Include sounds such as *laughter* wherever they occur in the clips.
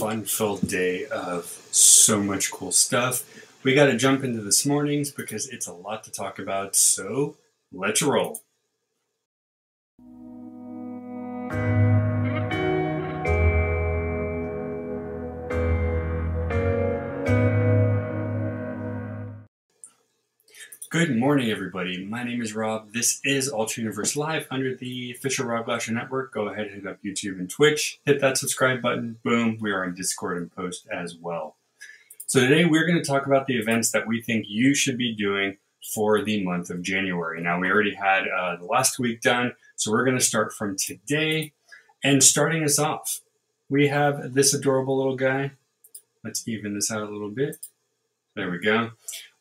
fun filled day of so much cool stuff. We got to jump into this morning's because it's a lot to talk about. So let's roll. Good morning, everybody. My name is Rob. This is Ultra Universe Live under the official Rob Glasher Network. Go ahead hit up YouTube and Twitch. Hit that subscribe button. Boom. We are on Discord and Post as well. So today we're going to talk about the events that we think you should be doing for the month of January. Now, we already had uh, the last week done, so we're going to start from today. And starting us off, we have this adorable little guy. Let's even this out a little bit. There we go.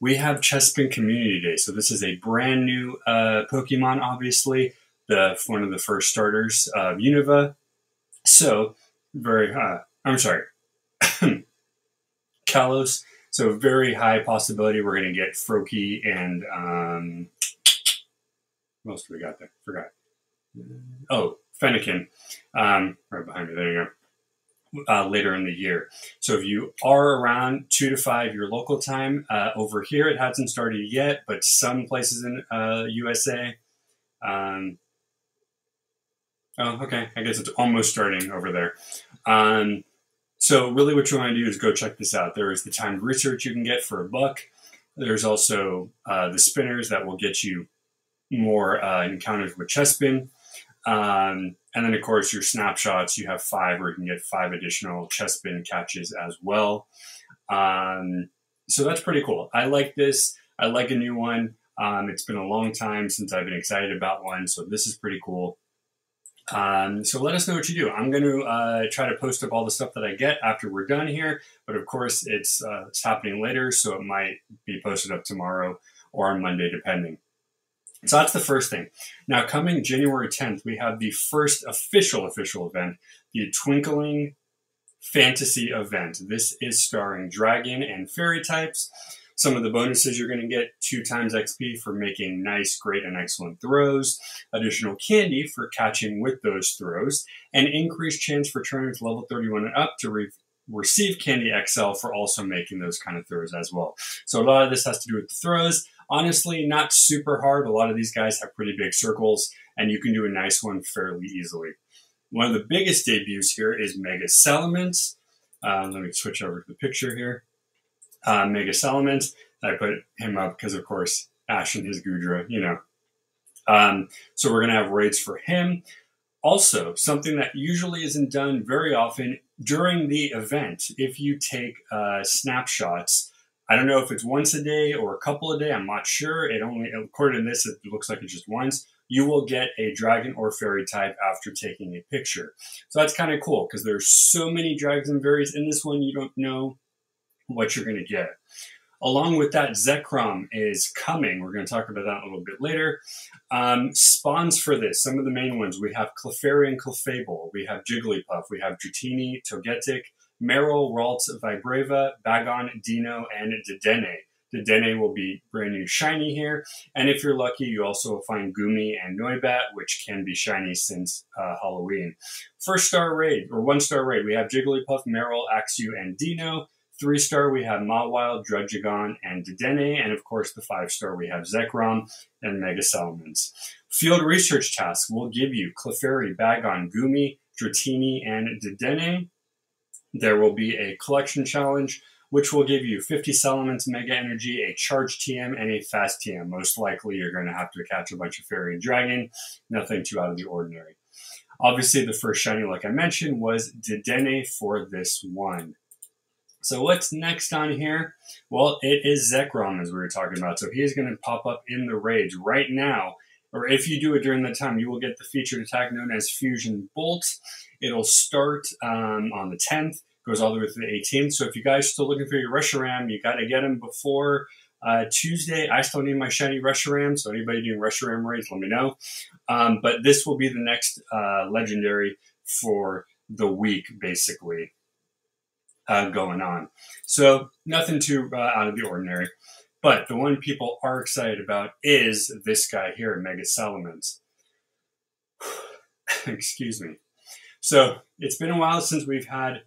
We have Chespin Community Day. So this is a brand new uh, Pokemon, obviously, the one of the first starters of Unova. So very, uh, I'm sorry, *coughs* Kalos. So very high possibility we're going to get Froakie and um, what else we got there? Forgot. Oh, Fennekin, um, right behind me. There you go uh, later in the year. So if you are around two to five your local time, uh, over here it hasn't started yet, but some places in uh, USA. Um, oh, okay. I guess it's almost starting over there. Um, so really, what you want to do is go check this out. There is the timed research you can get for a buck. There's also uh, the spinners that will get you more uh, encounters with Chespin. Um, and then, of course, your snapshots, you have five where you can get five additional Chespin catches as well. Um, so that's pretty cool. I like this. I like a new one. Um, it's been a long time since I've been excited about one, so this is pretty cool. Um, so let us know what you do. I'm going to uh, try to post up all the stuff that I get after we're done here, but of course it's, uh, it's happening later, so it might be posted up tomorrow or on Monday, depending. So that's the first thing. Now, coming January 10th, we have the first official official event, the Twinkling Fantasy event. This is starring dragon and fairy types. Some of the bonuses you're going to get two times XP for making nice, great, and excellent throws, additional candy for catching with those throws, and increased chance for trainers level 31 and up to re- receive Candy XL for also making those kind of throws as well. So a lot of this has to do with the throws honestly not super hard. A lot of these guys have pretty big circles, and you can do a nice one fairly easily. One of the biggest debuts here is Mega Salamence. Uh, let me switch over to the picture here. Uh, Mega Salamence. I put him up because, of course, Ash and his Goodra, you know. Um, so we're going to have raids for him. Also, something that usually isn't done very often during the event, if you take uh, snapshots I don't know if it's once a day or a couple a day. I'm not sure. It only, according to this, it looks like it's just once. You will get a dragon or fairy type after taking a picture. So that's kind of cool because there's so many dragons and fairies in this one, you don't know what you're going to get. Along with that, Zekrom is coming. We're going to talk about that a little bit later. Um, spawns for this, some of the main ones. We have Clefairy and Clefable. We have Jigglypuff. We have Dratini, Togetic, Marill, Ralts, Vibrava, Bagon, Deino, and Dedenne. Dedenne will be brand new shiny here. And if you're lucky, you also will find Goomy and Noibat, which can be shiny since uh, Halloween. First star raid, or one star raid, we have Jigglypuff, Marill, Axew, and Deino. Three star, we have Mawile, Druddigon, and Dedenne. And of course, the five star, we have Zekrom and Mega Salamence. Field research task will give you Clefairy, Bagon, Goomy, Dratini, and Dedenne. There will be a collection challenge, which will give you 50 Salamence Mega Energy, a Charge TM, and a Fast TM. Most likely, you're going to have to catch a bunch of Fairy and Dragon. Nothing too out of the ordinary. Obviously, the first shiny, like I mentioned, was Dedenne for this one. So what's next on here? Well, it is Zekrom, as we were talking about. So he is going to pop up in the raids right now. Or if you do it during the time, you will get the featured attack known as Fusion Bolt. It'll start um, on the 10th, goes all the way to the 18th. So if you guys are still looking for your Reshiram, you got to get them before uh, Tuesday. I still need my shiny Reshiram, so anybody doing Reshiram raids, let me know. Um, but this will be the next uh, legendary for the week, basically. Uh, going on. So nothing too uh, out of the ordinary. But the one people are excited about is this guy here, Mega Salamence. *sighs* Excuse me. So it's been a while since we've had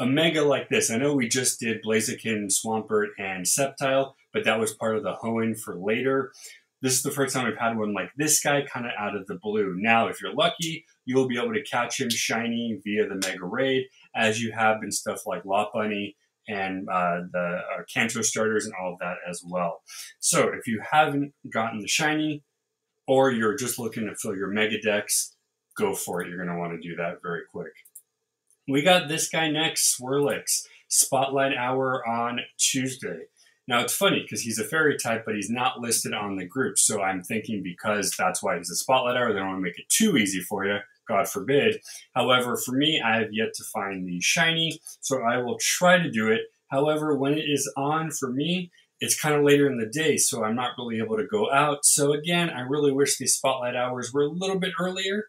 a mega like this, I know we just did Blaziken, Swampert, and Sceptile, but that was part of the Hoenn for later. This is the first time I've had one like this guy, kind of out of the blue. Now, if you're lucky, you'll be able to catch him shiny via the Mega Raid, as you have in stuff like Lopunny and uh, the uh, Kanto starters and all of that as well. So, if you haven't gotten the shiny, or you're just looking to fill your Mega Dex, go for it. You're going to want to do that very quick. We got this guy next, Swirlix, Spotlight Hour on Tuesday. Now it's funny because he's a fairy type, but he's not listed on the group. So I'm thinking because that's why he's a spotlight hour, they don't want to make it too easy for you. God forbid. However, for me, I have yet to find the shiny, so I will try to do it. However, when it is on for me, it's kind of later in the day, so I'm not really able to go out. So again, I really wish these spotlight hours were a little bit earlier,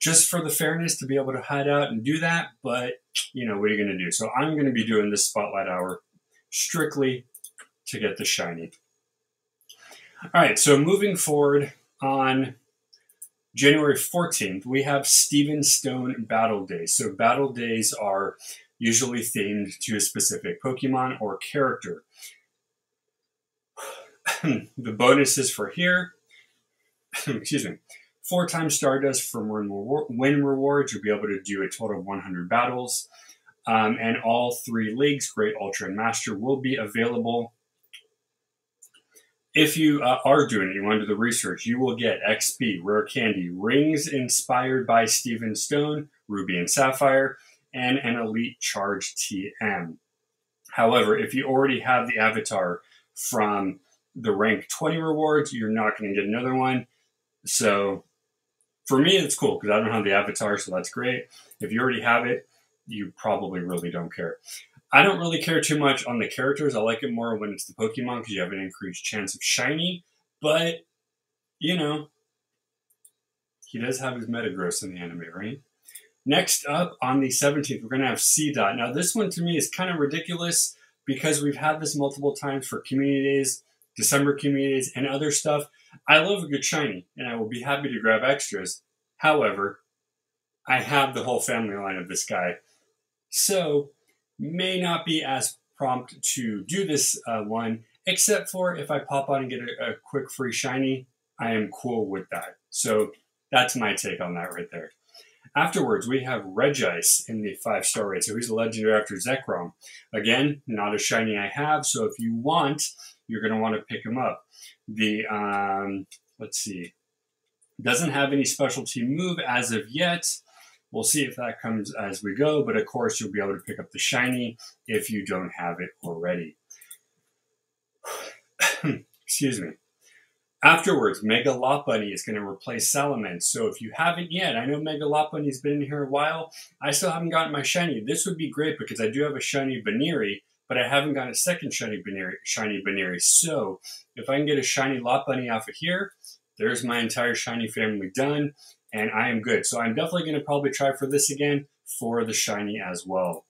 just for the fairness to be able to hide out and do that. But you know, what are you going to do? So I'm going to be doing this spotlight hour strictly to get the shiny. All right, so moving forward on January 14th, we have Steven Stone Battle Days. So, battle days are usually themed to a specific Pokemon or character. *clears throat* the bonuses for here, *clears throat* excuse me, four times Stardust from win rewards. You'll be able to do a total of 100 battles. Um, and all three leagues, Great Ultra and Master, will be available if you uh, are doing it, you want to do the research, you will get XP, Rare Candy, rings inspired by Steven Stone, Ruby and Sapphire, and an Elite Charge TM. However, if you already have the avatar from the rank 20 rewards, you're not going to get another one. So for me, it's cool because I don't have the avatar, so that's great. If you already have it, you probably really don't care. I don't really care too much on the characters. I like it more when it's the Pokemon because you have an increased chance of shiny. But, you know, he does have his Metagross in the anime, right? Next up on the 17th, we're going to have Seedot. Now, this one to me is kind of ridiculous because we've had this multiple times for community days, December community days, and other stuff. I love a good shiny, and I will be happy to grab extras. However, I have the whole family line of this guy. So may not be as prompt to do this uh, one, except for if I pop on and get a, a quick free shiny, I am cool with that. So that's my take on that right there. Afterwards, we have Regice in the five star rate. So he's a legendary after Zekrom. Again, not a shiny I have. So if you want, you're going to want to pick him up. The, um, let's see, doesn't have any specialty move as of yet. We'll see if that comes as we go, but of course you'll be able to pick up the shiny if you don't have it already. *clears throat* Excuse me. Afterwards, Mega Lopunny is going to replace Salamence. So if you haven't yet, I know Mega Lopunny's been in here a while. I still haven't gotten my shiny. This would be great because I do have a shiny Buneary, but I haven't gotten a second shiny Buneary. Shiny Buneary. So if I can get a shiny Lopunny off of here, there's my entire shiny family done and I am good. So I'm definitely going to probably try for this again for the shiny as well.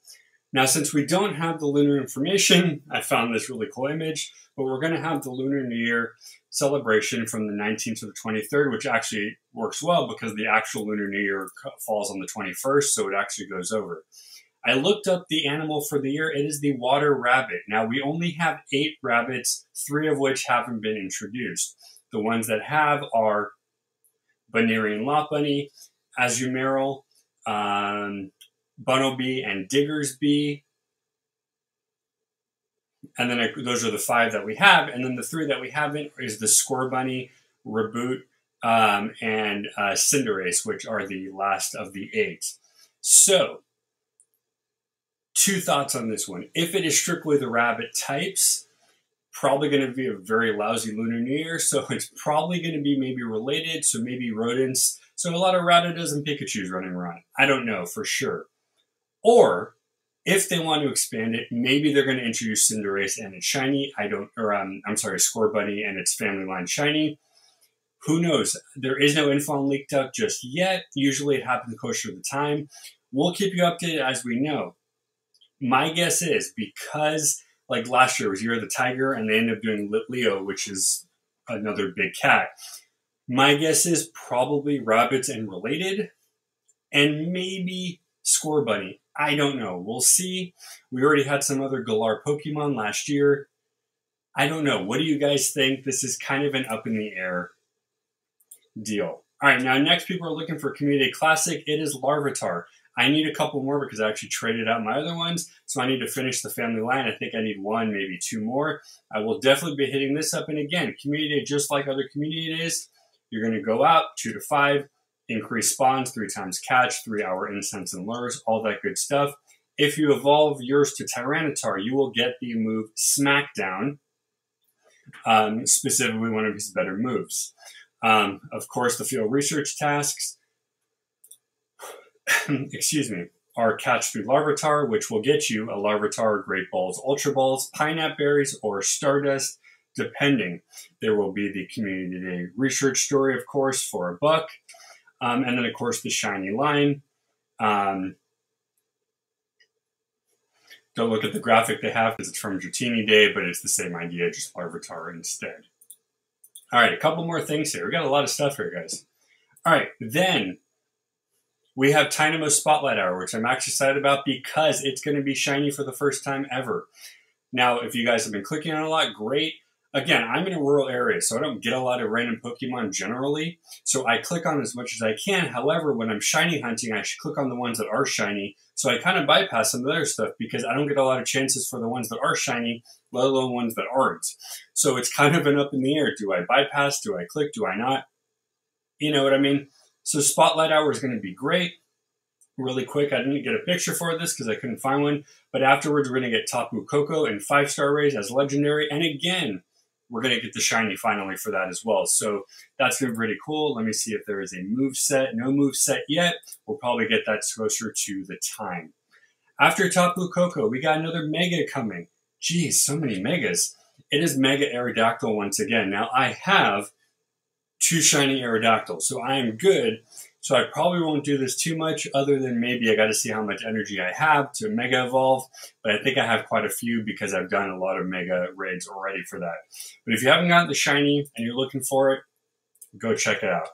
Now, since we don't have the lunar information, *laughs* I found this really cool image, but we're going to have the Lunar New Year celebration from the 19th to the 23rd, which actually works well because the actual Lunar New Year falls on the 21st, so it actually goes over. I looked up the animal for the year. It is the water rabbit. Now, we only have eight rabbits, three of which haven't been introduced. The ones that have are Buneary and Lopunny, Azumarill, um, Bunnelby, and Diggers Diggersby. And then I, those are the five that we have. And then the three that we haven't is the Score Bunny, Raboot, um, and uh, Cinderace, which are the last of the eight. So, two thoughts on this one. If it is strictly the rabbit types, probably going to be a very lousy Lunar New Year, so *laughs* it's probably going to be maybe related, so maybe rodents. So a lot of Rattatas and Pikachus running around. I don't know for sure. Or if they want to expand it, maybe they're going to introduce Cinderace and its shiny. I don't, or um, I'm sorry, Scorbunny and its family line shiny. Who knows? There is no info on Leek Duck just yet. Usually it happens closer to the time. We'll keep you updated as we know. My guess is because like last year was Year of the Tiger, and they ended up doing Leo, which is another big cat. My guess is probably rabbits and related, and maybe Scorbunny. I don't know. We'll see. We already had some other Galar Pokemon last year. I don't know. What do you guys think? This is kind of an up in the air deal. All right, now next people are looking for Community Classic. It is Larvitar. I need a couple more because I actually traded out my other ones, so I need to finish the family line. I think I need one, maybe two more. I will definitely be hitting this up. And again, Community Day, just like other Community Days, you're going to go out two to five, increase spawns, three times catch, three hour incense and lures, all that good stuff. If you evolve yours to Tyranitar, you will get the move Smackdown, um, specifically one of his better moves. Um, of course, the field research tasks, *clears throat* excuse me, are catch through Larvitar, which will get you a Larvitar, Great Balls, Ultra Balls, Pineapple Berries, or Stardust, depending. There will be the Community Day research story, of course, for a buck. Um, and then, of course, the shiny line. Um, don't look at the graphic they have because it's from Dratini Day, but it's the same idea, just Larvitar instead. All right, a couple more things here. We got a lot of stuff here, guys. All right, then we have Tynamo Spotlight Hour, which I'm actually excited about because it's going to be shiny for the first time ever. Now, if you guys have been clicking on a lot, great. Again, I'm in a rural area, so I don't get a lot of random Pokemon generally. So I click on as much as I can. However, when I'm shiny hunting, I should click on the ones that are shiny. So I kind of bypass some of the other stuff because I don't get a lot of chances for the ones that are shiny, let alone ones that aren't. So it's kind of an up in the air. Do I bypass? Do I click? Do I not? You know what I mean? So Spotlight Hour is going to be great. Really quick, I didn't get a picture for this because I couldn't find one. But afterwards, we're going to get Tapu Koko and five star rays as legendary. And again, we're going to get the shiny finally for that as well. So that's going to be pretty cool. Let me see if there is a move set. No move set yet. We'll probably get that closer to the time. After Tapu Koko, we got another Mega coming. Geez, so many Megas. It is Mega Aerodactyl once again. Now I have two shiny Aerodactyls, so I am good so I probably won't do this too much other than maybe I got to see how much energy I have to mega evolve. But I think I have quite a few because I've done a lot of mega raids already for that. But if you haven't gotten the shiny and you're looking for it, go check it out.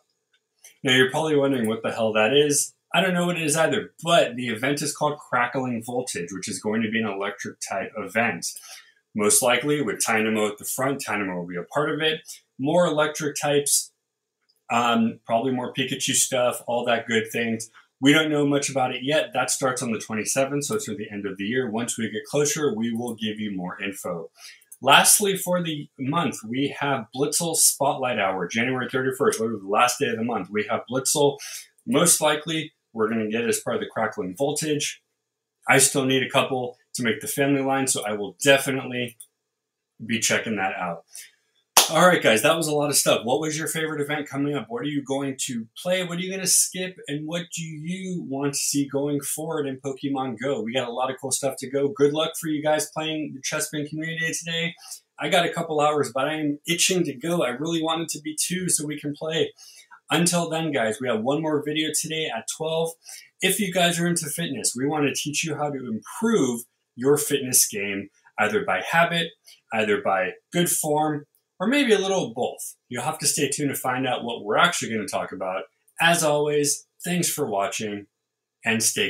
Now you're probably wondering what the hell that is. I don't know what it is either, but the event is called Crackling Voltage, which is going to be an electric type event. Most likely with Tynamo at the front, Tynamo will be a part of it. More electric types um, probably more Pikachu stuff, all that good things. We don't know much about it yet. That starts on the 27th, so it's through the end of the year. Once we get closer, we will give you more info. Lastly, for the month, we have Blitzle Spotlight Hour, January 31st, literally the last day of the month. We have Blitzle. Most likely, we're going to get it as part of the Crackling Voltage. I still need a couple to make the family line, so I will definitely be checking that out. All right, guys, that was a lot of stuff. What was your favorite event coming up? What are you going to play? What are you going to skip? And what do you want to see going forward in Pokemon Go? We got a lot of cool stuff to go. Good luck for you guys playing the Chespin Community Day today. I got a couple hours, but I am itching to go. I really want it to be two so we can play. Until then, guys, we have one more video today at 12. If you guys are into fitness, we want to teach you how to improve your fitness game either by habit, either by good form, or maybe a little of both. You'll have to stay tuned to find out what we're actually going to talk about. As always, thanks for watching and stay